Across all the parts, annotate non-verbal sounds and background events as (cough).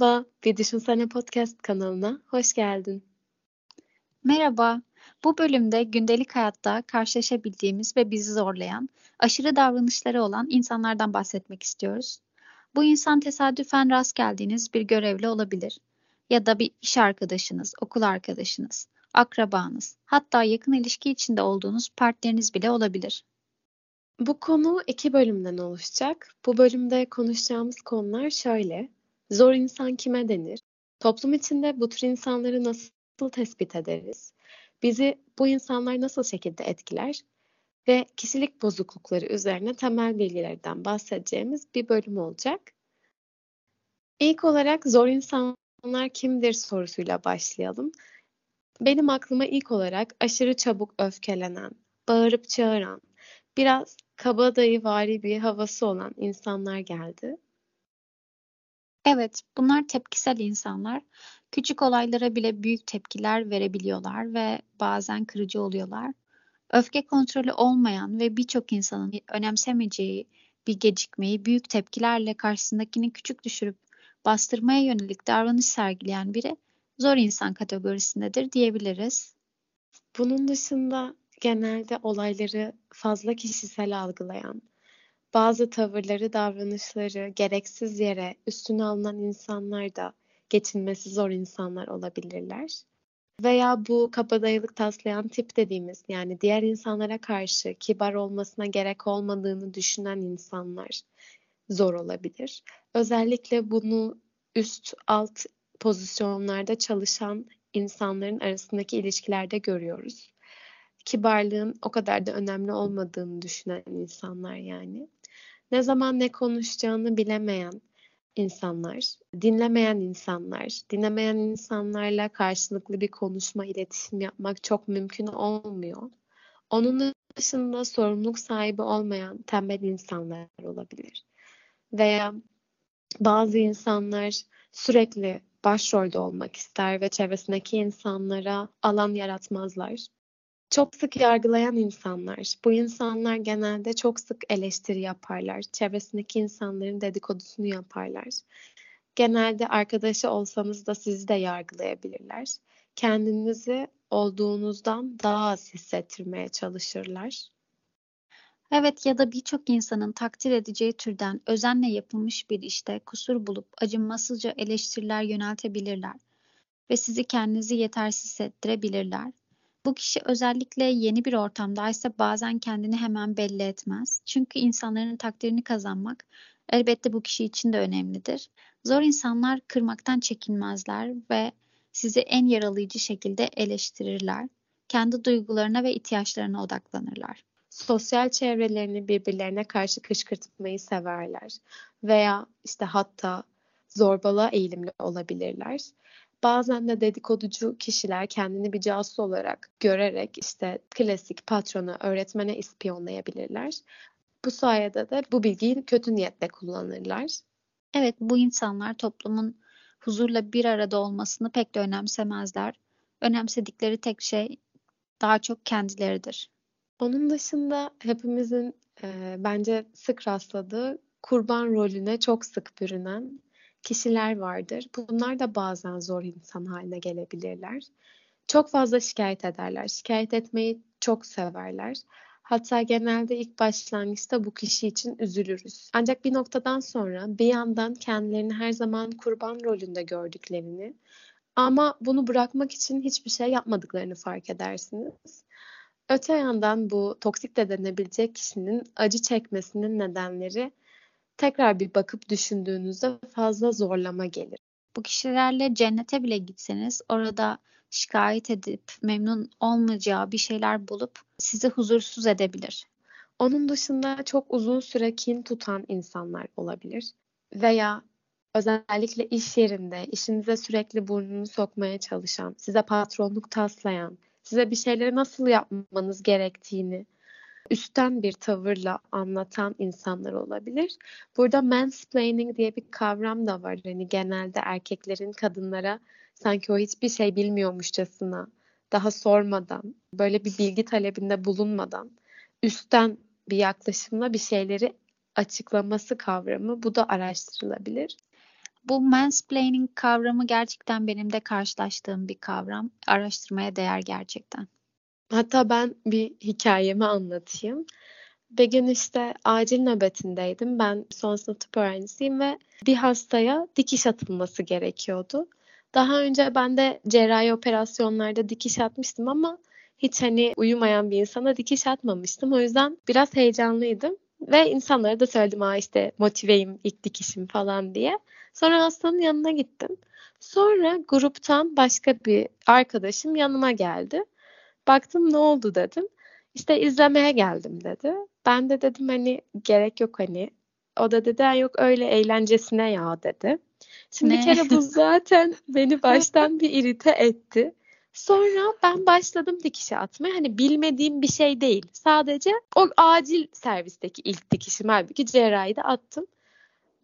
Merhaba, Bir Düşünsene Podcast kanalına hoş geldin. Merhaba, bu bölümde gündelik hayatta karşılaşabildiğimiz ve bizi zorlayan, aşırı davranışları olan insanlardan bahsetmek istiyoruz. Bu insan tesadüfen rast geldiğiniz bir görevli olabilir ya da bir iş arkadaşınız, okul arkadaşınız, akrabanız, hatta yakın ilişki içinde olduğunuz partneriniz bile olabilir. Bu konu iki bölümden oluşacak. Bu bölümde konuşacağımız konular şöyle. Zor insan kime denir? Toplum içinde bu tür insanları nasıl tespit ederiz? Bizi bu insanlar nasıl şekilde etkiler? Ve kişilik bozuklukları üzerine temel bilgilerden bahsedeceğimiz bir bölüm olacak. İlk olarak zor insanlar kimdir sorusuyla başlayalım. Benim aklıma ilk olarak aşırı çabuk öfkelenen, bağırıp çağıran, biraz kabadayıvari bir havası olan insanlar geldi. Evet, bunlar tepkisel insanlar. Küçük olaylara bile büyük tepkiler verebiliyorlar ve bazen kırıcı oluyorlar. Öfke kontrolü olmayan ve birçok insanın önemsemeyeceği bir gecikmeyi büyük tepkilerle karşısındakini küçük düşürüp bastırmaya yönelik davranış sergileyen biri zor insan kategorisindedir diyebiliriz. Bunun dışında genelde olayları fazla kişisel algılayan, bazı tavırları, davranışları gereksiz yere üstüne alınan insanlar da geçinmesi zor insanlar olabilirler. Veya bu kabadayılık taslayan tip dediğimiz yani diğer insanlara karşı kibar olmasına gerek olmadığını düşünen insanlar zor olabilir. Özellikle bunu üst alt pozisyonlarda çalışan insanların arasındaki ilişkilerde görüyoruz. Kibarlığın o kadar da önemli olmadığını düşünen insanlar yani. Ne zaman ne konuşacağını bilemeyen insanlar, dinlemeyen insanlar, dinlemeyen insanlarla karşılıklı bir konuşma, iletişim yapmak çok mümkün olmuyor. Onun dışında sorumluluk sahibi olmayan tembel insanlar olabilir. Veya bazı insanlar sürekli başrolde olmak ister ve çevresindeki insanlara alan yaratmazlar. Çok sık yargılayan insanlar. Bu insanlar genelde çok sık eleştiri yaparlar. Çevresindeki insanların dedikodusunu yaparlar. Genelde arkadaşı olsanız da sizi de yargılayabilirler. Kendinizi olduğunuzdan daha az hissettirmeye çalışırlar. Evet ya da birçok insanın takdir edeceği türden özenle yapılmış bir işte kusur bulup acımasızca eleştiriler yöneltebilirler ve sizi kendinizi yetersiz hissettirebilirler. Bu kişi özellikle yeni bir ortamdaysa bazen kendini hemen belli etmez. Çünkü insanların takdirini kazanmak elbette bu kişi için de önemlidir. Zor insanlar kırmaktan çekinmezler ve sizi en yaralayıcı şekilde eleştirirler. Kendi duygularına ve ihtiyaçlarına odaklanırlar. Sosyal çevrelerini birbirlerine karşı kışkırtmayı severler veya işte hatta zorbalığa eğilimli olabilirler. Bazen de dedikoducu kişiler kendini bir casus olarak görerek işte klasik patrona, öğretmene ispiyonlayabilirler. Bu sayede de bu bilgiyi kötü niyetle kullanırlar. Evet, bu insanlar toplumun huzurla bir arada olmasını pek de önemsemezler. Önemsedikleri tek şey daha çok kendileridir. Onun dışında hepimizin e, bence sık rastladığı kurban rolüne çok sık bürünen kişiler vardır. Bunlar da bazen zor insan haline gelebilirler. Çok fazla şikayet ederler. Şikayet etmeyi çok severler. Hatta genelde ilk başlangıçta bu kişi için üzülürüz. Ancak bir noktadan sonra bir yandan kendilerini her zaman kurban rolünde gördüklerini ama bunu bırakmak için hiçbir şey yapmadıklarını fark edersiniz. Öte yandan bu toksik de denebilecek kişinin acı çekmesinin nedenleri tekrar bir bakıp düşündüğünüzde fazla zorlama gelir. Bu kişilerle cennete bile gitseniz orada şikayet edip memnun olmayacağı bir şeyler bulup sizi huzursuz edebilir. Onun dışında çok uzun süre kin tutan insanlar olabilir veya özellikle iş yerinde işinize sürekli burnunu sokmaya çalışan, size patronluk taslayan, size bir şeyleri nasıl yapmanız gerektiğini üstten bir tavırla anlatan insanlar olabilir. Burada mansplaining diye bir kavram da var. Hani genelde erkeklerin kadınlara sanki o hiçbir şey bilmiyormuşçasına daha sormadan, böyle bir bilgi talebinde bulunmadan üstten bir yaklaşımla bir şeyleri açıklaması kavramı bu da araştırılabilir. Bu mansplaining kavramı gerçekten benim de karşılaştığım bir kavram. Araştırmaya değer gerçekten. Hatta ben bir hikayemi anlatayım. Bir gün işte acil nöbetindeydim. Ben son sınıf tıp öğrencisiyim ve bir hastaya dikiş atılması gerekiyordu. Daha önce ben de cerrahi operasyonlarda dikiş atmıştım ama hiç hani uyumayan bir insana dikiş atmamıştım. O yüzden biraz heyecanlıydım. Ve insanlara da söyledim ha işte motiveyim ilk dikişim falan diye. Sonra hastanın yanına gittim. Sonra gruptan başka bir arkadaşım yanıma geldi. Baktım ne oldu dedim. İşte izlemeye geldim dedi. Ben de dedim hani gerek yok hani. O da dedi yok öyle eğlencesine ya dedi. Şimdi ne? bir kere bu zaten beni (laughs) baştan bir irite etti. Sonra ben başladım dikişe atmaya. Hani bilmediğim bir şey değil. Sadece o acil servisteki ilk dikişim halbuki cerrahide attım.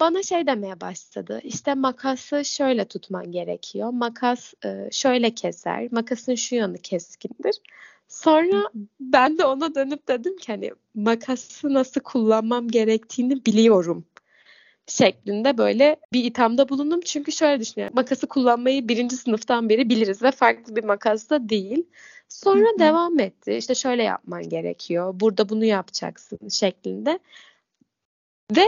Bana şey demeye başladı. İşte makası şöyle tutman gerekiyor. Makas e, şöyle keser. Makasın şu yanı keskindir. Sonra ben de ona dönüp dedim ki hani makası nasıl kullanmam gerektiğini biliyorum şeklinde böyle bir ithamda bulundum. Çünkü şöyle düşünüyorum. Makası kullanmayı birinci sınıftan beri biliriz ve farklı bir makas da değil. Sonra Hı-hı. devam etti. İşte şöyle yapman gerekiyor. Burada bunu yapacaksın şeklinde. Ve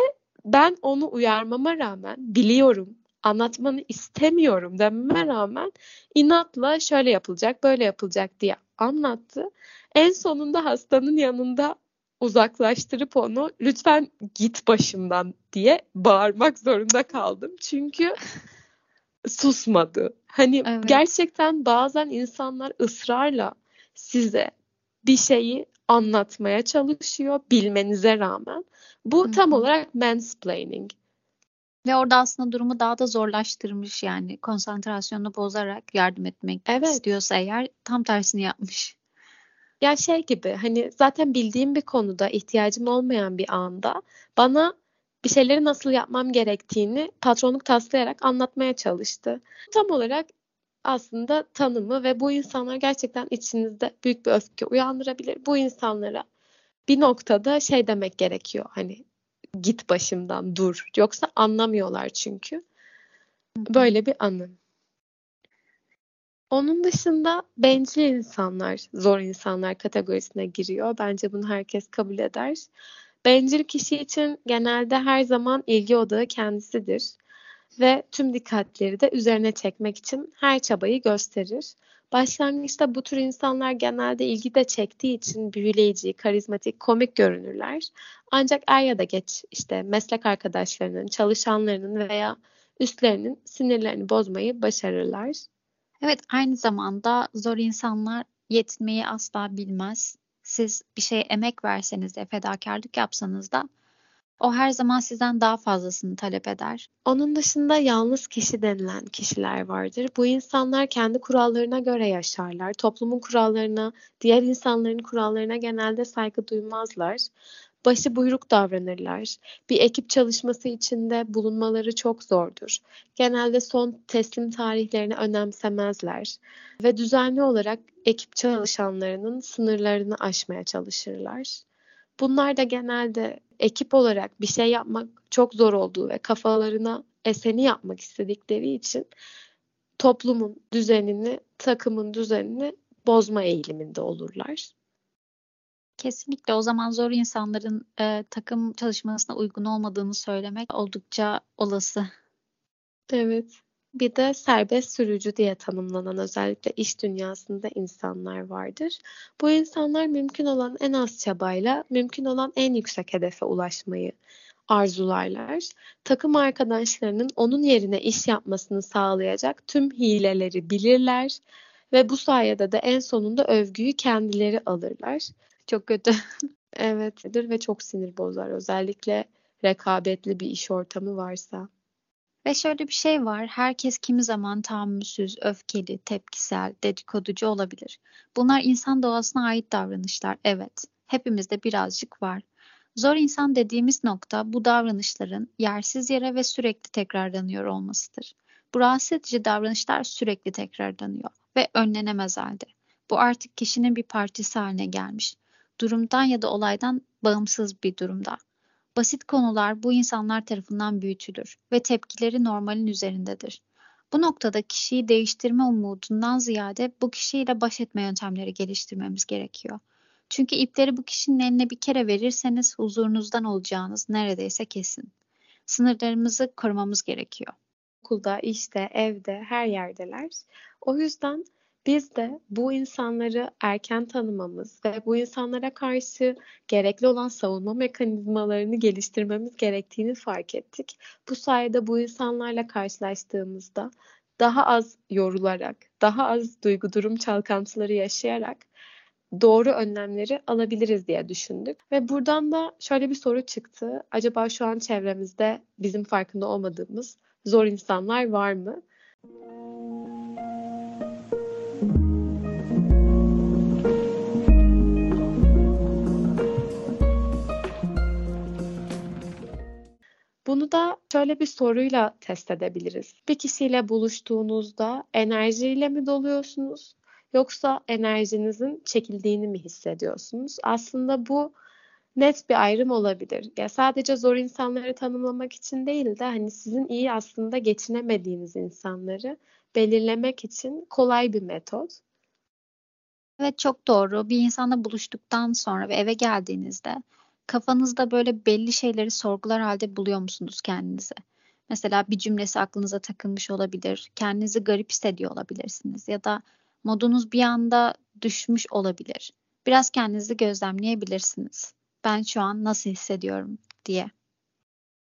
ben onu uyarmama rağmen biliyorum, anlatmanı istemiyorum dememe rağmen inatla şöyle yapılacak, böyle yapılacak diye anlattı. En sonunda hastanın yanında uzaklaştırıp onu lütfen git başımdan diye bağırmak zorunda kaldım. Çünkü susmadı. Hani evet. gerçekten bazen insanlar ısrarla size bir şeyi anlatmaya çalışıyor bilmenize rağmen. Bu Hı-hı. tam olarak mansplaining. Ve orada aslında durumu daha da zorlaştırmış yani konsantrasyonunu bozarak yardım etmek evet. istiyorsa eğer tam tersini yapmış. Ya şey gibi hani zaten bildiğim bir konuda ihtiyacım olmayan bir anda bana bir şeyleri nasıl yapmam gerektiğini patronluk taslayarak anlatmaya çalıştı. Tam olarak aslında tanımı ve bu insanlar gerçekten içinizde büyük bir öfke uyandırabilir. Bu insanlara bir noktada şey demek gerekiyor hani git başımdan dur. Yoksa anlamıyorlar çünkü. Böyle bir anı. Onun dışında bencil insanlar, zor insanlar kategorisine giriyor. Bence bunu herkes kabul eder. Bencil kişi için genelde her zaman ilgi odağı kendisidir ve tüm dikkatleri de üzerine çekmek için her çabayı gösterir. Başlangıçta bu tür insanlar genelde ilgi de çektiği için büyüleyici, karizmatik, komik görünürler. Ancak er ya da geç işte meslek arkadaşlarının, çalışanlarının veya üstlerinin sinirlerini bozmayı başarırlar. Evet, aynı zamanda zor insanlar yetinmeyi asla bilmez. Siz bir şeye emek verseniz de, fedakarlık yapsanız da o her zaman sizden daha fazlasını talep eder. Onun dışında yalnız kişi denilen kişiler vardır. Bu insanlar kendi kurallarına göre yaşarlar. Toplumun kurallarına, diğer insanların kurallarına genelde saygı duymazlar başı buyruk davranırlar. Bir ekip çalışması içinde bulunmaları çok zordur. Genelde son teslim tarihlerini önemsemezler ve düzenli olarak ekip çalışanlarının sınırlarını aşmaya çalışırlar. Bunlar da genelde ekip olarak bir şey yapmak çok zor olduğu ve kafalarına eseni yapmak istedikleri için toplumun düzenini, takımın düzenini bozma eğiliminde olurlar. Kesinlikle o zaman zor insanların e, takım çalışmasına uygun olmadığını söylemek oldukça olası. Evet. Bir de serbest sürücü diye tanımlanan özellikle iş dünyasında insanlar vardır. Bu insanlar mümkün olan en az çabayla mümkün olan en yüksek hedefe ulaşmayı arzularlar. Takım arkadaşlarının onun yerine iş yapmasını sağlayacak tüm hileleri bilirler ve bu sayede de en sonunda övgüyü kendileri alırlar. Çok kötü. (laughs) Evetdir ve çok sinir bozar. Özellikle rekabetli bir iş ortamı varsa. Ve şöyle bir şey var. Herkes kimi zaman tahammülsüz, öfkeli, tepkisel, dedikoducu olabilir. Bunlar insan doğasına ait davranışlar. Evet. Hepimizde birazcık var. Zor insan dediğimiz nokta bu davranışların yersiz yere ve sürekli tekrarlanıyor olmasıdır. Bu rahatsız edici davranışlar sürekli tekrarlanıyor ve önlenemez halde. Bu artık kişinin bir partisi haline gelmiş durumdan ya da olaydan bağımsız bir durumda. Basit konular bu insanlar tarafından büyütülür ve tepkileri normalin üzerindedir. Bu noktada kişiyi değiştirme umudundan ziyade bu kişiyle baş etme yöntemleri geliştirmemiz gerekiyor. Çünkü ipleri bu kişinin eline bir kere verirseniz huzurunuzdan olacağınız neredeyse kesin. Sınırlarımızı korumamız gerekiyor. Okulda, işte, evde, her yerdeler. O yüzden biz de bu insanları erken tanımamız ve bu insanlara karşı gerekli olan savunma mekanizmalarını geliştirmemiz gerektiğini fark ettik. Bu sayede bu insanlarla karşılaştığımızda daha az yorularak, daha az duygu durum çalkantıları yaşayarak doğru önlemleri alabiliriz diye düşündük. Ve buradan da şöyle bir soru çıktı. Acaba şu an çevremizde bizim farkında olmadığımız zor insanlar var mı? Bunu da şöyle bir soruyla test edebiliriz. Bir kişiyle buluştuğunuzda enerjiyle mi doluyorsunuz yoksa enerjinizin çekildiğini mi hissediyorsunuz? Aslında bu net bir ayrım olabilir. Ya sadece zor insanları tanımlamak için değil de hani sizin iyi aslında geçinemediğiniz insanları belirlemek için kolay bir metot. Evet çok doğru. Bir insanla buluştuktan sonra ve eve geldiğinizde kafanızda böyle belli şeyleri sorgular halde buluyor musunuz kendinizi? Mesela bir cümlesi aklınıza takılmış olabilir. Kendinizi garip hissediyor olabilirsiniz ya da modunuz bir anda düşmüş olabilir. Biraz kendinizi gözlemleyebilirsiniz. Ben şu an nasıl hissediyorum diye.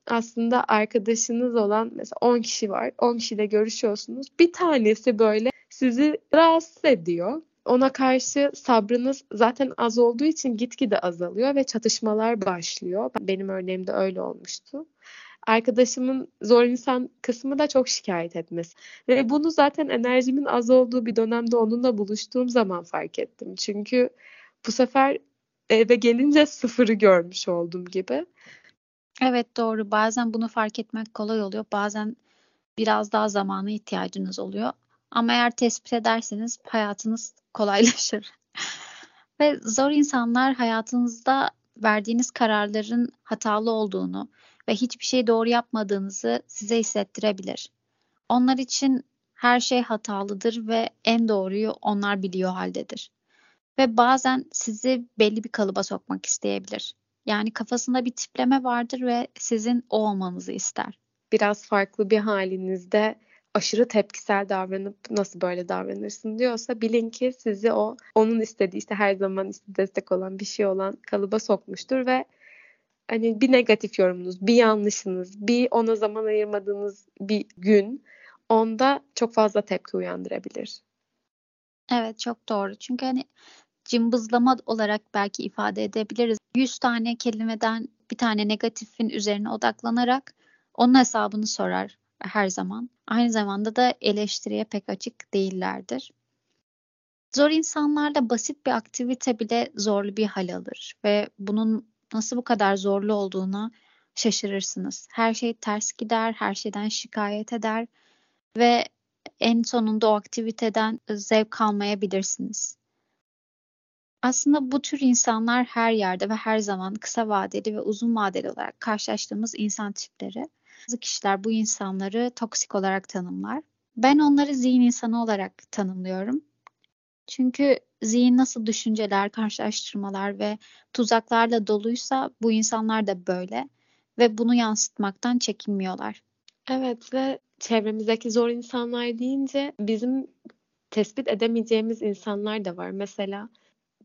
Aslında arkadaşınız olan mesela 10 kişi var. 10 kişiyle görüşüyorsunuz. Bir tanesi böyle sizi rahatsız ediyor ona karşı sabrınız zaten az olduğu için gitgide azalıyor ve çatışmalar başlıyor. Benim örneğimde öyle olmuştu. Arkadaşımın zor insan kısmı da çok şikayet etmesi. Ve bunu zaten enerjimin az olduğu bir dönemde onunla buluştuğum zaman fark ettim. Çünkü bu sefer eve gelince sıfırı görmüş oldum gibi. Evet doğru. Bazen bunu fark etmek kolay oluyor. Bazen biraz daha zamana ihtiyacınız oluyor. Ama eğer tespit ederseniz hayatınız kolaylaşır. Ve zor insanlar hayatınızda verdiğiniz kararların hatalı olduğunu ve hiçbir şey doğru yapmadığınızı size hissettirebilir. Onlar için her şey hatalıdır ve en doğruyu onlar biliyor haldedir. Ve bazen sizi belli bir kalıba sokmak isteyebilir. Yani kafasında bir tipleme vardır ve sizin o olmanızı ister. Biraz farklı bir halinizde aşırı tepkisel davranıp nasıl böyle davranırsın diyorsa bilin ki sizi o onun istediği işte her zaman işte destek olan bir şey olan kalıba sokmuştur ve hani bir negatif yorumunuz, bir yanlışınız, bir ona zaman ayırmadığınız bir gün onda çok fazla tepki uyandırabilir. Evet çok doğru. Çünkü hani cımbızlama olarak belki ifade edebiliriz. 100 tane kelimeden bir tane negatifin üzerine odaklanarak onun hesabını sorar her zaman. Aynı zamanda da eleştiriye pek açık değillerdir. Zor insanlarla basit bir aktivite bile zorlu bir hal alır ve bunun nasıl bu kadar zorlu olduğuna şaşırırsınız. Her şey ters gider, her şeyden şikayet eder ve en sonunda o aktiviteden zevk almayabilirsiniz. Aslında bu tür insanlar her yerde ve her zaman kısa vadeli ve uzun vadeli olarak karşılaştığımız insan tipleri. Bazı kişiler bu insanları toksik olarak tanımlar. Ben onları zihin insanı olarak tanımlıyorum. Çünkü zihin nasıl düşünceler, karşılaştırmalar ve tuzaklarla doluysa bu insanlar da böyle ve bunu yansıtmaktan çekinmiyorlar. Evet ve çevremizdeki zor insanlar deyince bizim tespit edemeyeceğimiz insanlar da var. Mesela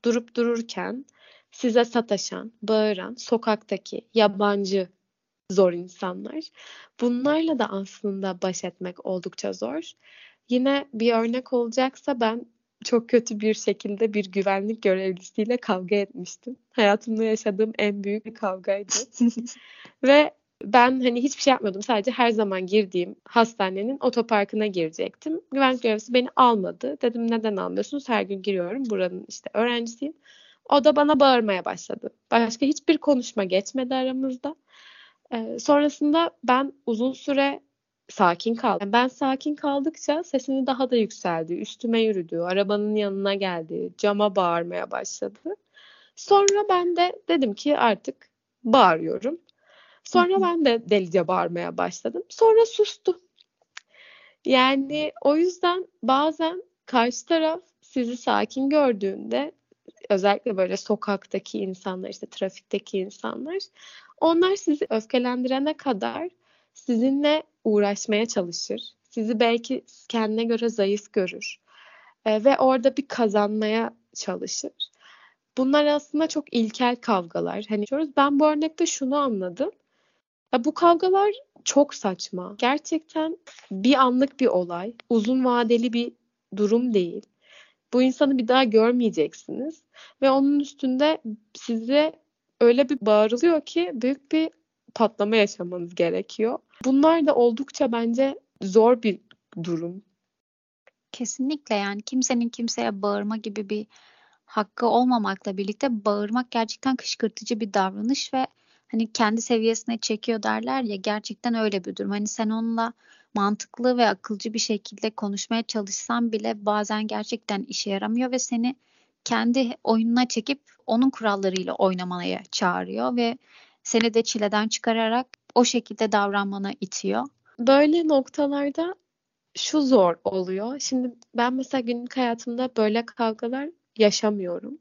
durup dururken size sataşan, bağıran, sokaktaki yabancı zor insanlar. Bunlarla da aslında baş etmek oldukça zor. Yine bir örnek olacaksa ben çok kötü bir şekilde bir güvenlik görevlisiyle kavga etmiştim. Hayatımda yaşadığım en büyük bir kavgaydı. (laughs) Ve ben hani hiçbir şey yapmadım. Sadece her zaman girdiğim hastanenin otoparkına girecektim. Güvenlik görevlisi beni almadı. Dedim neden almıyorsunuz? Her gün giriyorum. Buranın işte öğrencisiyim. O da bana bağırmaya başladı. Başka hiçbir konuşma geçmedi aramızda. Ee, sonrasında ben uzun süre sakin kaldım. Ben sakin kaldıkça sesini daha da yükseldi. Üstüme yürüdü. Arabanın yanına geldi. Cama bağırmaya başladı. Sonra ben de dedim ki artık bağırıyorum. Sonra ben de delice bağırmaya başladım. Sonra sustu. Yani o yüzden bazen karşı taraf sizi sakin gördüğünde özellikle böyle sokaktaki insanlar işte trafikteki insanlar onlar sizi öfkelendirene kadar sizinle uğraşmaya çalışır. Sizi belki kendine göre zayıf görür. E, ve orada bir kazanmaya çalışır. Bunlar aslında çok ilkel kavgalar. Hani diyoruz ben bu örnekte şunu anladım. Ya bu kavgalar çok saçma. Gerçekten bir anlık bir olay, uzun vadeli bir durum değil. Bu insanı bir daha görmeyeceksiniz ve onun üstünde size öyle bir bağırılıyor ki büyük bir patlama yaşamanız gerekiyor. Bunlar da oldukça bence zor bir durum. Kesinlikle yani kimsenin kimseye bağırma gibi bir hakkı olmamakla birlikte bağırmak gerçekten kışkırtıcı bir davranış ve hani kendi seviyesine çekiyor derler ya gerçekten öyle bir durum. Hani sen onunla mantıklı ve akılcı bir şekilde konuşmaya çalışsan bile bazen gerçekten işe yaramıyor ve seni kendi oyununa çekip onun kurallarıyla oynamaya çağırıyor ve seni de çileden çıkararak o şekilde davranmana itiyor. Böyle noktalarda şu zor oluyor. Şimdi ben mesela günlük hayatımda böyle kavgalar yaşamıyorum.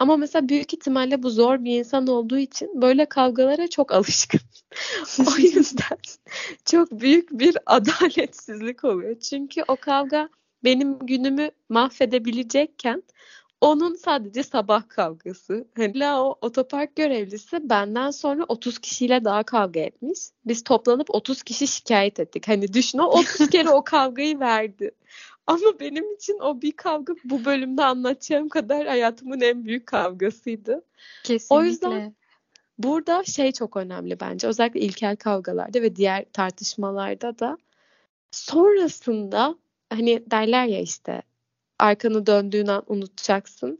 Ama mesela büyük ihtimalle bu zor bir insan olduğu için böyle kavgalara çok (laughs) alışkın. o yüzden çok büyük bir (laughs) adaletsizlik oluyor. Çünkü o kavga benim günümü mahvedebilecekken onun sadece sabah kavgası. Hala o otopark görevlisi benden sonra 30 kişiyle daha kavga etmiş. Biz toplanıp 30 kişi şikayet ettik. Hani düşün o 30 kere o kavgayı verdi. Ama benim için o bir kavga bu bölümde anlatacağım kadar hayatımın en büyük kavgasıydı. Kesinlikle. O yüzden burada şey çok önemli bence. Özellikle ilkel kavgalarda ve diğer tartışmalarda da sonrasında hani derler ya işte arkanı döndüğün an unutacaksın.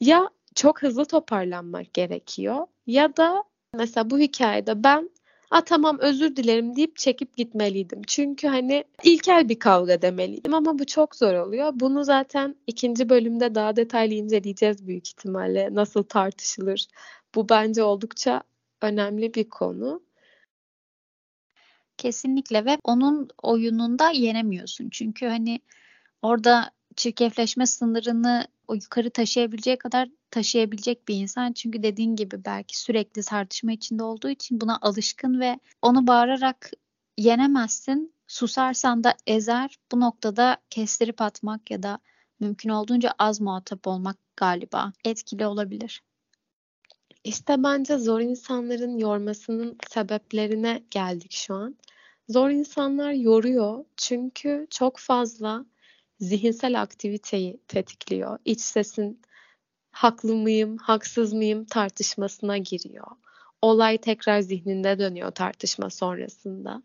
Ya çok hızlı toparlanmak gerekiyor ya da mesela bu hikayede ben a tamam özür dilerim deyip çekip gitmeliydim. Çünkü hani ilkel bir kavga demeliydim ama bu çok zor oluyor. Bunu zaten ikinci bölümde daha detaylı inceleyeceğiz büyük ihtimalle. Nasıl tartışılır? Bu bence oldukça önemli bir konu. Kesinlikle ve onun oyununda yenemiyorsun. Çünkü hani orada çirkefleşme sınırını o yukarı taşıyabileceği kadar taşıyabilecek bir insan. Çünkü dediğin gibi belki sürekli tartışma içinde olduğu için buna alışkın ve onu bağırarak yenemezsin. Susarsan da ezer. Bu noktada kestirip atmak ya da mümkün olduğunca az muhatap olmak galiba etkili olabilir. İşte bence zor insanların yormasının sebeplerine geldik şu an. Zor insanlar yoruyor çünkü çok fazla zihinsel aktiviteyi tetikliyor. İç sesin haklı mıyım, haksız mıyım tartışmasına giriyor. Olay tekrar zihninde dönüyor tartışma sonrasında.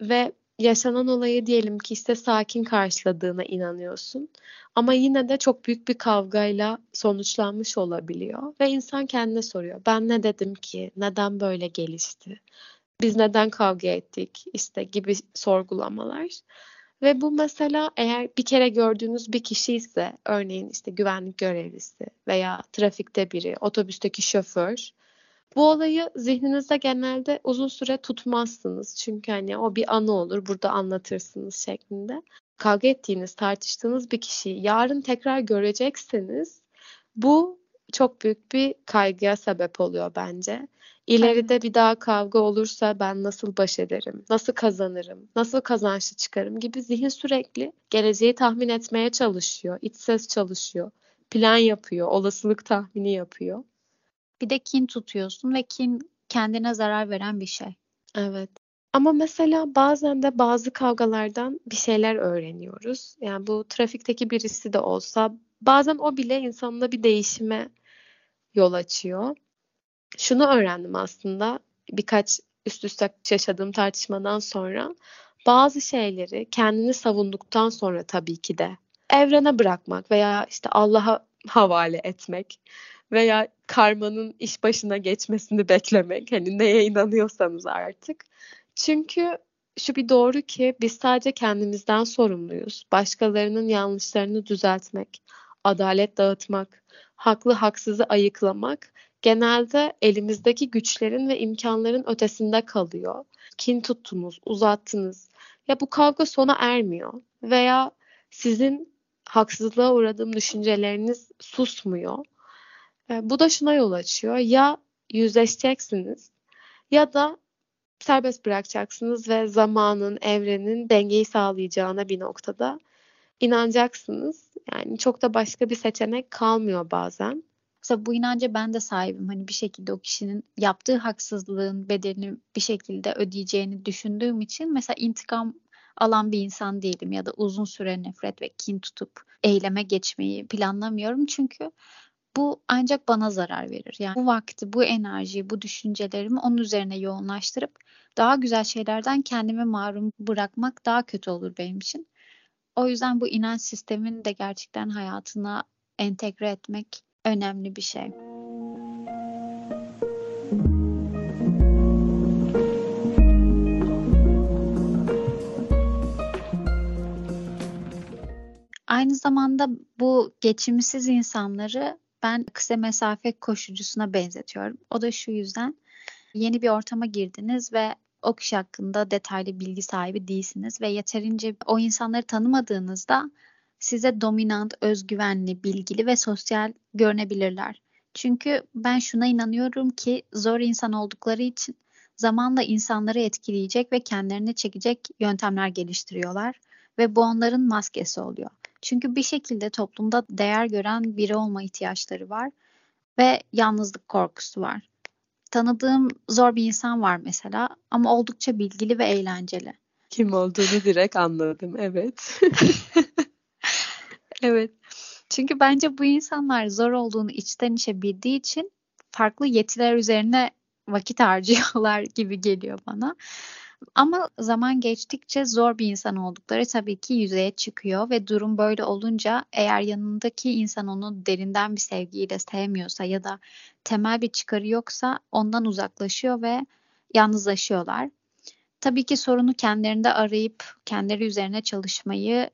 Ve yaşanan olayı diyelim ki işte sakin karşıladığına inanıyorsun. Ama yine de çok büyük bir kavgayla sonuçlanmış olabiliyor. Ve insan kendine soruyor. Ben ne dedim ki? Neden böyle gelişti? Biz neden kavga ettik? İşte gibi sorgulamalar. Ve bu mesela eğer bir kere gördüğünüz bir kişi ise örneğin işte güvenlik görevlisi veya trafikte biri, otobüsteki şoför bu olayı zihninizde genelde uzun süre tutmazsınız. Çünkü hani o bir anı olur, burada anlatırsınız şeklinde. Kavga ettiğiniz, tartıştığınız bir kişiyi yarın tekrar görecekseniz bu çok büyük bir kaygıya sebep oluyor bence. İleride bir daha kavga olursa ben nasıl baş ederim, nasıl kazanırım, nasıl kazançlı çıkarım gibi zihin sürekli geleceği tahmin etmeye çalışıyor, iç ses çalışıyor, plan yapıyor, olasılık tahmini yapıyor. Bir de kin tutuyorsun ve kin kendine zarar veren bir şey. Evet. Ama mesela bazen de bazı kavgalardan bir şeyler öğreniyoruz. Yani bu trafikteki birisi de olsa bazen o bile insanla bir değişime yol açıyor şunu öğrendim aslında birkaç üst üste yaşadığım tartışmadan sonra bazı şeyleri kendini savunduktan sonra tabii ki de evrene bırakmak veya işte Allah'a havale etmek veya karmanın iş başına geçmesini beklemek. Hani neye inanıyorsanız artık. Çünkü şu bir doğru ki biz sadece kendimizden sorumluyuz. Başkalarının yanlışlarını düzeltmek adalet dağıtmak, haklı haksızı ayıklamak genelde elimizdeki güçlerin ve imkanların ötesinde kalıyor. Kin tuttunuz, uzattınız. Ya bu kavga sona ermiyor veya sizin haksızlığa uğradığım düşünceleriniz susmuyor. E, bu da şuna yol açıyor. Ya yüzleşeceksiniz ya da serbest bırakacaksınız ve zamanın, evrenin dengeyi sağlayacağına bir noktada inanacaksınız. Yani çok da başka bir seçenek kalmıyor bazen. Mesela bu inanca ben de sahibim. Hani bir şekilde o kişinin yaptığı haksızlığın bedelini bir şekilde ödeyeceğini düşündüğüm için mesela intikam alan bir insan değilim ya da uzun süre nefret ve kin tutup eyleme geçmeyi planlamıyorum. Çünkü bu ancak bana zarar verir. Yani bu vakti, bu enerjiyi, bu düşüncelerimi onun üzerine yoğunlaştırıp daha güzel şeylerden kendimi mahrum bırakmak daha kötü olur benim için. O yüzden bu inanç sistemini de gerçekten hayatına entegre etmek önemli bir şey. Aynı zamanda bu geçimsiz insanları ben kısa mesafe koşucusuna benzetiyorum. O da şu yüzden yeni bir ortama girdiniz ve o kişi hakkında detaylı bilgi sahibi değilsiniz ve yeterince o insanları tanımadığınızda size dominant, özgüvenli, bilgili ve sosyal görünebilirler. Çünkü ben şuna inanıyorum ki zor insan oldukları için zamanla insanları etkileyecek ve kendilerine çekecek yöntemler geliştiriyorlar ve bu onların maskesi oluyor. Çünkü bir şekilde toplumda değer gören biri olma ihtiyaçları var ve yalnızlık korkusu var. Tanıdığım zor bir insan var mesela ama oldukça bilgili ve eğlenceli. Kim olduğunu direkt anladım, evet. (laughs) evet. Çünkü bence bu insanlar zor olduğunu içten içe bildiği için farklı yetiler üzerine vakit (laughs) harcıyorlar gibi geliyor bana. Ama zaman geçtikçe zor bir insan oldukları tabii ki yüzeye çıkıyor ve durum böyle olunca eğer yanındaki insan onu derinden bir sevgiyle sevmiyorsa ya da temel bir çıkarı yoksa ondan uzaklaşıyor ve yalnızlaşıyorlar. Tabii ki sorunu kendilerinde arayıp kendileri üzerine çalışmayı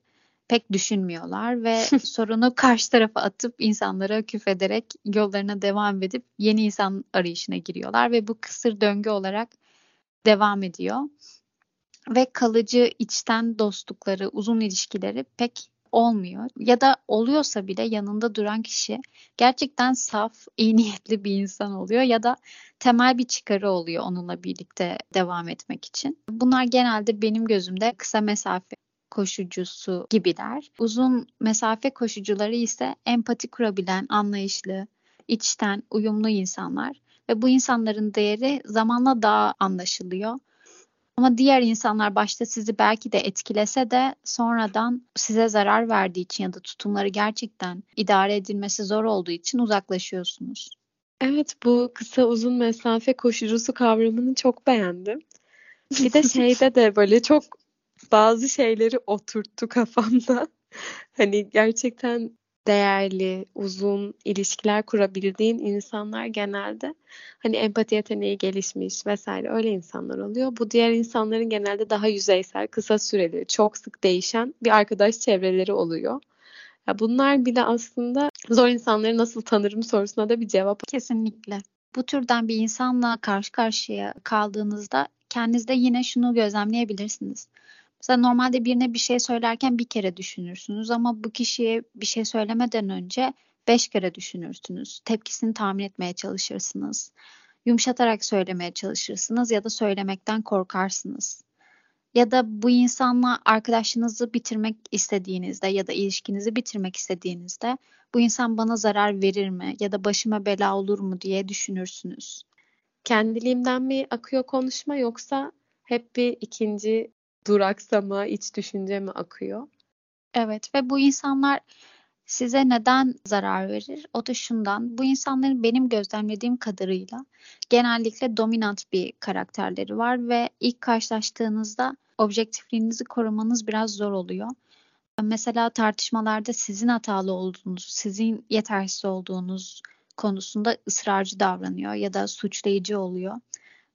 pek düşünmüyorlar ve (laughs) sorunu karşı tarafa atıp insanlara küfederek yollarına devam edip yeni insan arayışına giriyorlar ve bu kısır döngü olarak devam ediyor. Ve kalıcı içten dostlukları, uzun ilişkileri pek olmuyor. Ya da oluyorsa bile yanında duran kişi gerçekten saf, iyi niyetli bir insan oluyor ya da temel bir çıkarı oluyor onunla birlikte devam etmek için. Bunlar genelde benim gözümde kısa mesafe koşucusu gibiler. Uzun mesafe koşucuları ise empati kurabilen, anlayışlı, içten, uyumlu insanlar ve bu insanların değeri zamanla daha anlaşılıyor. Ama diğer insanlar başta sizi belki de etkilese de sonradan size zarar verdiği için ya da tutumları gerçekten idare edilmesi zor olduğu için uzaklaşıyorsunuz. Evet bu kısa uzun mesafe koşucusu kavramını çok beğendim. Bir de (laughs) şeyde de böyle çok bazı şeyleri oturttu kafamda. (laughs) Hani gerçekten değerli, uzun ilişkiler kurabildiğin insanlar genelde hani empati yeteneği gelişmiş vesaire öyle insanlar oluyor. Bu diğer insanların genelde daha yüzeysel, kısa süreli, çok sık değişen bir arkadaş çevreleri oluyor. Ya bunlar bile aslında zor insanları nasıl tanırım sorusuna da bir cevap. Kesinlikle. Bu türden bir insanla karşı karşıya kaldığınızda kendinizde yine şunu gözlemleyebilirsiniz. Mesela normalde birine bir şey söylerken bir kere düşünürsünüz ama bu kişiye bir şey söylemeden önce beş kere düşünürsünüz. Tepkisini tahmin etmeye çalışırsınız. Yumuşatarak söylemeye çalışırsınız ya da söylemekten korkarsınız. Ya da bu insanla arkadaşınızı bitirmek istediğinizde ya da ilişkinizi bitirmek istediğinizde bu insan bana zarar verir mi ya da başıma bela olur mu diye düşünürsünüz. Kendiliğimden mi akıyor konuşma yoksa hep bir ikinci duraksama, iç düşünce mi akıyor? Evet ve bu insanlar size neden zarar verir? O da şundan. Bu insanların benim gözlemlediğim kadarıyla genellikle dominant bir karakterleri var ve ilk karşılaştığınızda objektifliğinizi korumanız biraz zor oluyor. Mesela tartışmalarda sizin hatalı olduğunuz, sizin yetersiz olduğunuz konusunda ısrarcı davranıyor ya da suçlayıcı oluyor.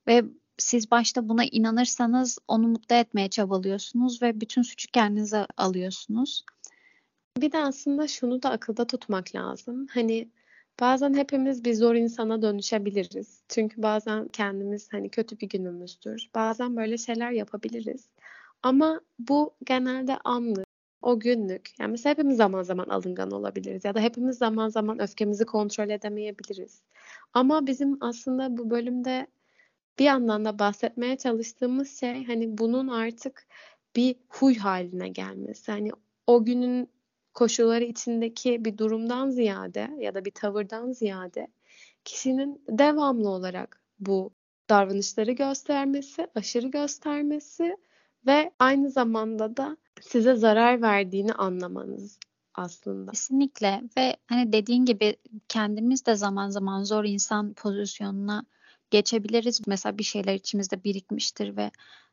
Ve siz başta buna inanırsanız onu mutlu etmeye çabalıyorsunuz ve bütün suçu kendinize alıyorsunuz. Bir de aslında şunu da akılda tutmak lazım. Hani bazen hepimiz bir zor insana dönüşebiliriz. Çünkü bazen kendimiz hani kötü bir günümüzdür. Bazen böyle şeyler yapabiliriz. Ama bu genelde anlık, o günlük. Yani mesela hepimiz zaman zaman alıngan olabiliriz ya da hepimiz zaman zaman öfkemizi kontrol edemeyebiliriz. Ama bizim aslında bu bölümde bir yandan da bahsetmeye çalıştığımız şey hani bunun artık bir huy haline gelmesi. Hani o günün koşulları içindeki bir durumdan ziyade ya da bir tavırdan ziyade kişinin devamlı olarak bu davranışları göstermesi, aşırı göstermesi ve aynı zamanda da size zarar verdiğini anlamanız aslında. Kesinlikle ve hani dediğin gibi kendimiz de zaman zaman zor insan pozisyonuna geçebiliriz. Mesela bir şeyler içimizde birikmiştir ve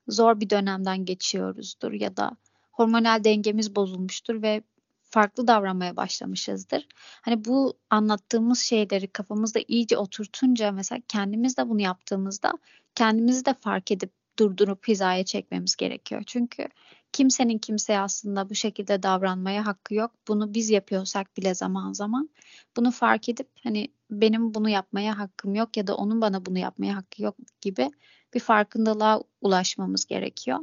zor bir dönemden geçiyoruzdur ya da hormonal dengemiz bozulmuştur ve farklı davranmaya başlamışızdır. Hani bu anlattığımız şeyleri kafamızda iyice oturtunca mesela kendimiz de bunu yaptığımızda kendimizi de fark edip durdurup hizaya çekmemiz gerekiyor. Çünkü kimsenin kimseye aslında bu şekilde davranmaya hakkı yok. Bunu biz yapıyorsak bile zaman zaman bunu fark edip hani benim bunu yapmaya hakkım yok ya da onun bana bunu yapmaya hakkı yok gibi bir farkındalığa ulaşmamız gerekiyor.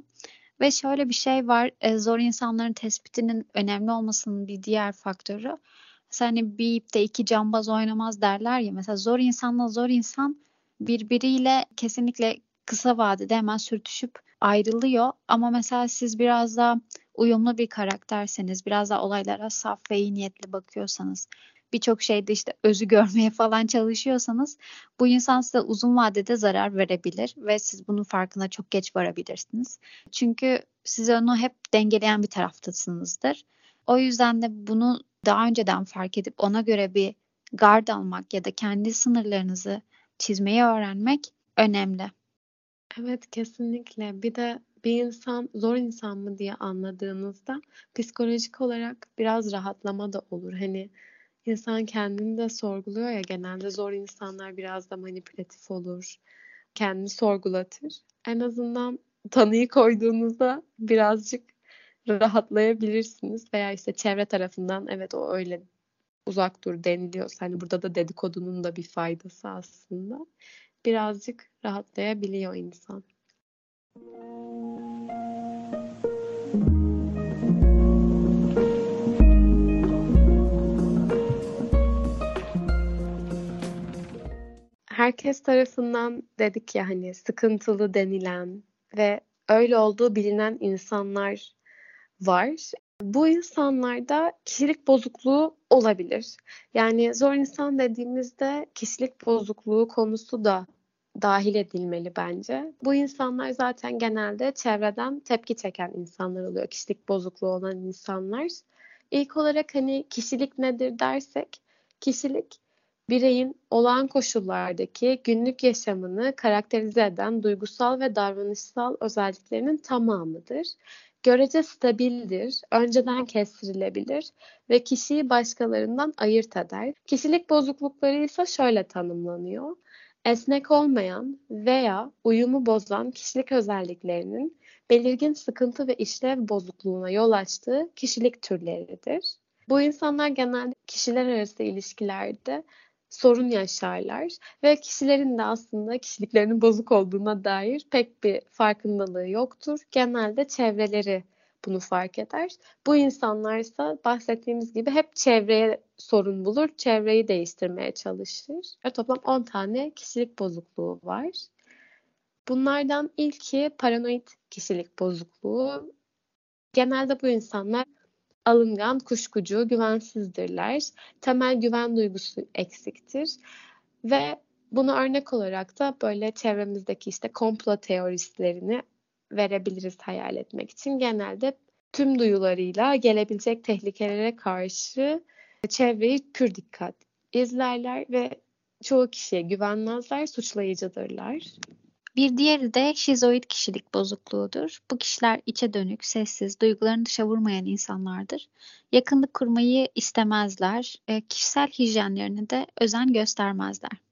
Ve şöyle bir şey var, e, zor insanların tespitinin önemli olmasının bir diğer faktörü. Mesela hani bir ipte iki cambaz oynamaz derler ya. Mesela zor insanla zor insan birbiriyle kesinlikle kısa vadede hemen sürtüşüp ayrılıyor. Ama mesela siz biraz daha uyumlu bir karakterseniz, biraz daha olaylara saf ve iyi niyetli bakıyorsanız, birçok şeyde işte özü görmeye falan çalışıyorsanız bu insan size uzun vadede zarar verebilir ve siz bunun farkına çok geç varabilirsiniz. Çünkü siz onu hep dengeleyen bir taraftasınızdır. O yüzden de bunu daha önceden fark edip ona göre bir gard almak ya da kendi sınırlarınızı çizmeyi öğrenmek önemli. Evet kesinlikle. Bir de bir insan zor insan mı diye anladığınızda psikolojik olarak biraz rahatlama da olur. Hani insan kendini de sorguluyor ya genelde zor insanlar biraz da manipülatif olur. Kendini sorgulatır. En azından tanıyı koyduğunuzda birazcık rahatlayabilirsiniz veya işte çevre tarafından evet o öyle uzak dur deniliyorsa hani burada da dedikodunun da bir faydası aslında birazcık rahatlayabiliyor insan. Herkes tarafından dedik ya hani sıkıntılı denilen ve öyle olduğu bilinen insanlar var. Bu insanlarda kişilik bozukluğu olabilir. Yani zor insan dediğimizde kişilik bozukluğu konusu da dahil edilmeli bence. Bu insanlar zaten genelde çevreden tepki çeken insanlar oluyor. Kişilik bozukluğu olan insanlar. İlk olarak hani kişilik nedir dersek, kişilik bireyin olağan koşullardaki günlük yaşamını karakterize eden duygusal ve davranışsal özelliklerinin tamamıdır görece stabildir, önceden kestirilebilir ve kişiyi başkalarından ayırt eder. Kişilik bozuklukları ise şöyle tanımlanıyor. Esnek olmayan veya uyumu bozan kişilik özelliklerinin belirgin sıkıntı ve işlev bozukluğuna yol açtığı kişilik türleridir. Bu insanlar genelde kişiler arası ilişkilerde sorun yaşarlar ve kişilerin de aslında kişiliklerinin bozuk olduğuna dair pek bir farkındalığı yoktur. Genelde çevreleri bunu fark eder. Bu insanlar ise bahsettiğimiz gibi hep çevreye sorun bulur, çevreyi değiştirmeye çalışır. Ve toplam 10 tane kişilik bozukluğu var. Bunlardan ilki paranoid kişilik bozukluğu. Genelde bu insanlar alıngan, kuşkucu, güvensizdirler. Temel güven duygusu eksiktir. Ve bunu örnek olarak da böyle çevremizdeki işte komplo teoristlerini verebiliriz hayal etmek için. Genelde tüm duyularıyla gelebilecek tehlikelere karşı çevreyi pür dikkat izlerler ve çoğu kişiye güvenmezler, suçlayıcıdırlar. Bir diğeri de şizoid kişilik bozukluğudur. Bu kişiler içe dönük, sessiz, duygularını dışa vurmayan insanlardır. Yakınlık kurmayı istemezler, e, kişisel hijyenlerine de özen göstermezler.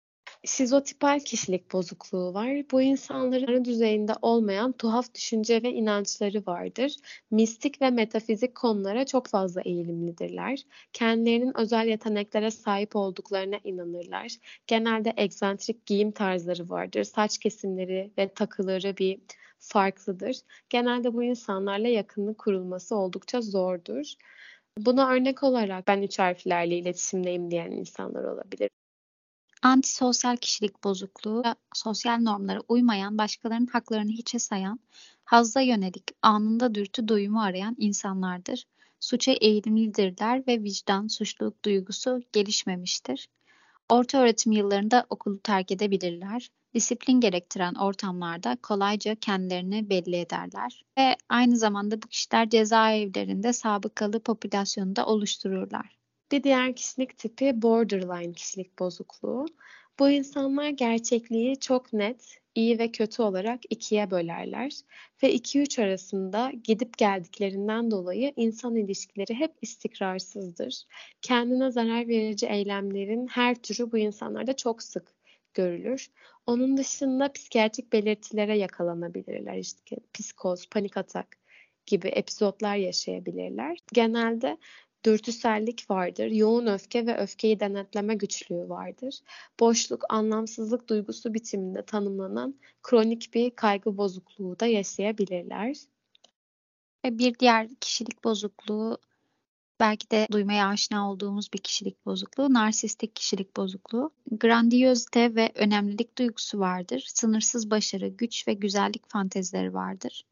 Şizotipal kişilik bozukluğu var. Bu insanların düzeyinde olmayan tuhaf düşünce ve inançları vardır. Mistik ve metafizik konulara çok fazla eğilimlidirler. Kendilerinin özel yeteneklere sahip olduklarına inanırlar. Genelde egzantrik giyim tarzları vardır. Saç kesimleri ve takıları bir farklıdır. Genelde bu insanlarla yakınlık kurulması oldukça zordur. Buna örnek olarak ben üç harflerle iletişimdeyim diyen insanlar olabilir. Antisosyal kişilik bozukluğu, sosyal normlara uymayan, başkalarının haklarını hiçe sayan, hazza yönelik, anında dürtü doyumu arayan insanlardır. Suça eğilimlidirler ve vicdan, suçluluk duygusu gelişmemiştir. Orta öğretim yıllarında okulu terk edebilirler. Disiplin gerektiren ortamlarda kolayca kendilerini belli ederler ve aynı zamanda bu kişiler cezaevlerinde sabıkalı popülasyonu da oluştururlar. Bir diğer kişilik tipi borderline kişilik bozukluğu. Bu insanlar gerçekliği çok net, iyi ve kötü olarak ikiye bölerler ve 2-3 arasında gidip geldiklerinden dolayı insan ilişkileri hep istikrarsızdır. Kendine zarar verici eylemlerin her türü bu insanlarda çok sık görülür. Onun dışında psikiyatrik belirtilere yakalanabilirler. İşte psikoz, panik atak gibi epizotlar yaşayabilirler. Genelde dürtüsellik vardır, yoğun öfke ve öfkeyi denetleme güçlüğü vardır. Boşluk, anlamsızlık duygusu bitiminde tanımlanan kronik bir kaygı bozukluğu da yaşayabilirler. Ve bir diğer kişilik bozukluğu belki de duymaya aşina olduğumuz bir kişilik bozukluğu, narsistik kişilik bozukluğu. Grandiyozite ve önemlilik duygusu vardır. Sınırsız başarı, güç ve güzellik fantezileri vardır.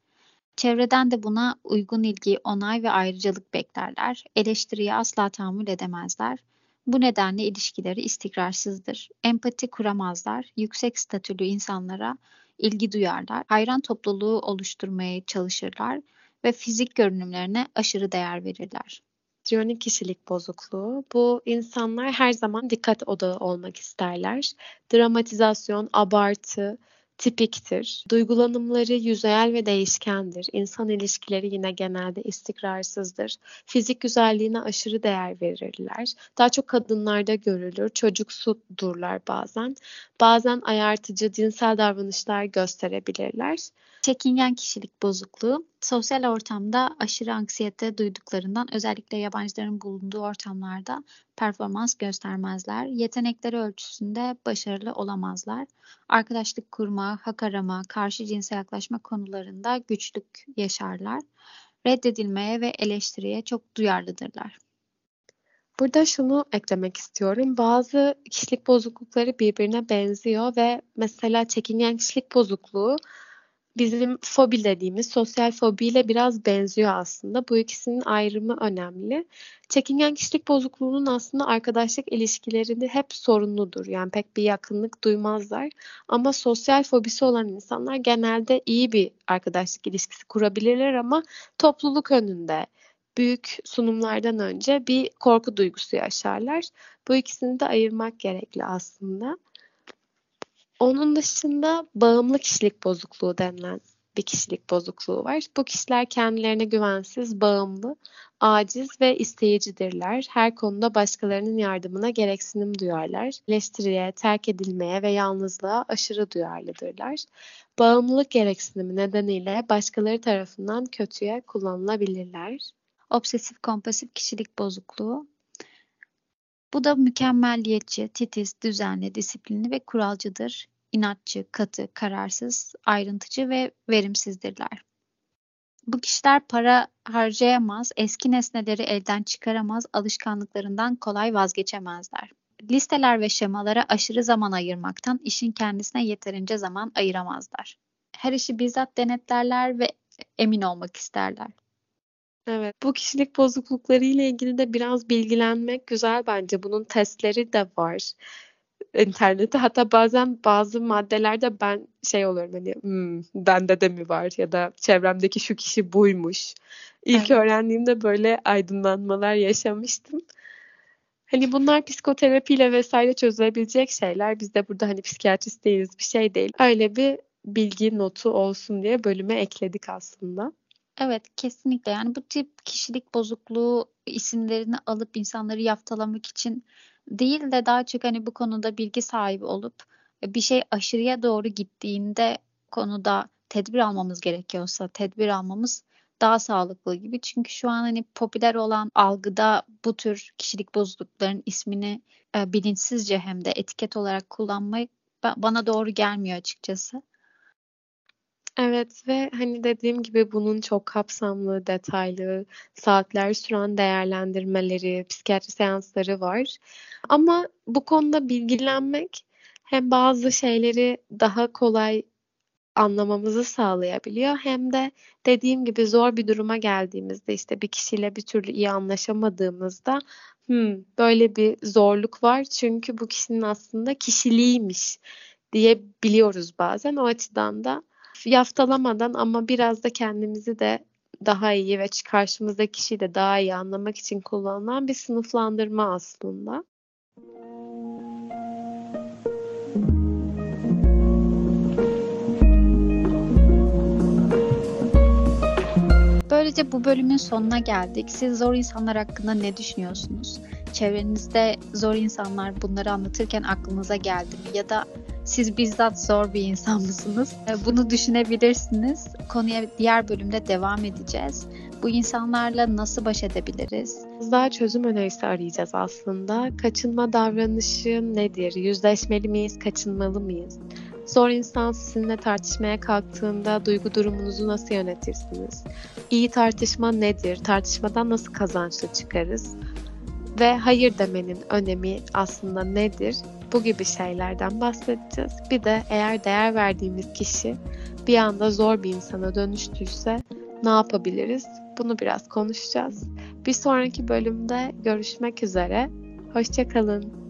Çevreden de buna uygun ilgi, onay ve ayrıcalık beklerler. Eleştiriye asla tahammül edemezler. Bu nedenle ilişkileri istikrarsızdır. Empati kuramazlar. Yüksek statülü insanlara ilgi duyarlar. Hayran topluluğu oluşturmaya çalışırlar ve fizik görünümlerine aşırı değer verirler. Histriyonik kişilik bozukluğu. Bu insanlar her zaman dikkat odağı olmak isterler. Dramatizasyon, abartı, tipiktir. Duygulanımları yüzeyel ve değişkendir. İnsan ilişkileri yine genelde istikrarsızdır. Fizik güzelliğine aşırı değer verirler. Daha çok kadınlarda görülür. Çocuksudurlar bazen. Bazen ayartıcı cinsel davranışlar gösterebilirler. Çekingen kişilik bozukluğu, sosyal ortamda aşırı anksiyete duyduklarından özellikle yabancıların bulunduğu ortamlarda performans göstermezler. Yetenekleri ölçüsünde başarılı olamazlar. Arkadaşlık kurma, hak arama, karşı cinse yaklaşma konularında güçlük yaşarlar. Reddedilmeye ve eleştiriye çok duyarlıdırlar. Burada şunu eklemek istiyorum. Bazı kişilik bozuklukları birbirine benziyor ve mesela çekingen kişilik bozukluğu bizim fobi dediğimiz sosyal fobiyle biraz benziyor aslında. Bu ikisinin ayrımı önemli. Çekingen kişilik bozukluğunun aslında arkadaşlık ilişkilerinde hep sorunludur. Yani pek bir yakınlık duymazlar. Ama sosyal fobisi olan insanlar genelde iyi bir arkadaşlık ilişkisi kurabilirler ama topluluk önünde büyük sunumlardan önce bir korku duygusu yaşarlar. Bu ikisini de ayırmak gerekli aslında. Onun dışında bağımlı kişilik bozukluğu denilen bir kişilik bozukluğu var. Bu kişiler kendilerine güvensiz, bağımlı, aciz ve isteyicidirler. Her konuda başkalarının yardımına gereksinim duyarlar. Eleştiriye, terk edilmeye ve yalnızlığa aşırı duyarlıdırlar. Bağımlılık gereksinimi nedeniyle başkaları tarafından kötüye kullanılabilirler. Obsesif kompulsif kişilik bozukluğu bu da mükemmelliyetçi, titiz, düzenli, disiplinli ve kuralcıdır. İnatçı, katı, kararsız, ayrıntıcı ve verimsizdirler. Bu kişiler para harcayamaz, eski nesneleri elden çıkaramaz, alışkanlıklarından kolay vazgeçemezler. Listeler ve şemalara aşırı zaman ayırmaktan işin kendisine yeterince zaman ayıramazlar. Her işi bizzat denetlerler ve emin olmak isterler. Evet, bu kişilik bozuklukları ile ilgili de biraz bilgilenmek güzel bence. Bunun testleri de var internette. Hatta bazen bazı maddelerde ben şey oluyorum hani hmm, bende de mi var ya da çevremdeki şu kişi buymuş. İlk evet. öğrendiğimde böyle aydınlanmalar yaşamıştım. Hani bunlar psikoterapiyle vesaire çözülebilecek şeyler. Biz de burada hani psikiyatrist değiliz bir şey değil. Öyle bir bilgi notu olsun diye bölüme ekledik aslında. Evet, kesinlikle. Yani bu tip kişilik bozukluğu isimlerini alıp insanları yaftalamak için değil de daha çok hani bu konuda bilgi sahibi olup bir şey aşırıya doğru gittiğinde konuda tedbir almamız gerekiyorsa tedbir almamız daha sağlıklı gibi. Çünkü şu an hani popüler olan algıda bu tür kişilik bozuklukların ismini e, bilinçsizce hem de etiket olarak kullanmak bana doğru gelmiyor açıkçası. Evet ve hani dediğim gibi bunun çok kapsamlı, detaylı, saatler süren değerlendirmeleri, psikiyatri seansları var. Ama bu konuda bilgilenmek hem bazı şeyleri daha kolay anlamamızı sağlayabiliyor. Hem de dediğim gibi zor bir duruma geldiğimizde işte bir kişiyle bir türlü iyi anlaşamadığımızda hmm, böyle bir zorluk var çünkü bu kişinin aslında kişiliğiymiş diye biliyoruz bazen. O açıdan da yaftalamadan ama biraz da kendimizi de daha iyi ve karşımızdaki kişiyi de daha iyi anlamak için kullanılan bir sınıflandırma aslında. Böylece bu bölümün sonuna geldik. Siz zor insanlar hakkında ne düşünüyorsunuz? Çevrenizde zor insanlar bunları anlatırken aklınıza geldi mi? Ya da siz bizzat zor bir insan mısınız? E, bunu düşünebilirsiniz. Konuya diğer bölümde devam edeceğiz. Bu insanlarla nasıl baş edebiliriz? Daha çözüm önerisi arayacağız aslında. Kaçınma davranışı nedir? Yüzleşmeli miyiz, kaçınmalı mıyız? Zor insan sizinle tartışmaya kalktığında duygu durumunuzu nasıl yönetirsiniz? İyi tartışma nedir? Tartışmadan nasıl kazançlı çıkarız? Ve hayır demenin önemi aslında nedir? Bu gibi şeylerden bahsedeceğiz. Bir de eğer değer verdiğimiz kişi bir anda zor bir insana dönüştüyse ne yapabiliriz? Bunu biraz konuşacağız. Bir sonraki bölümde görüşmek üzere. Hoşçakalın.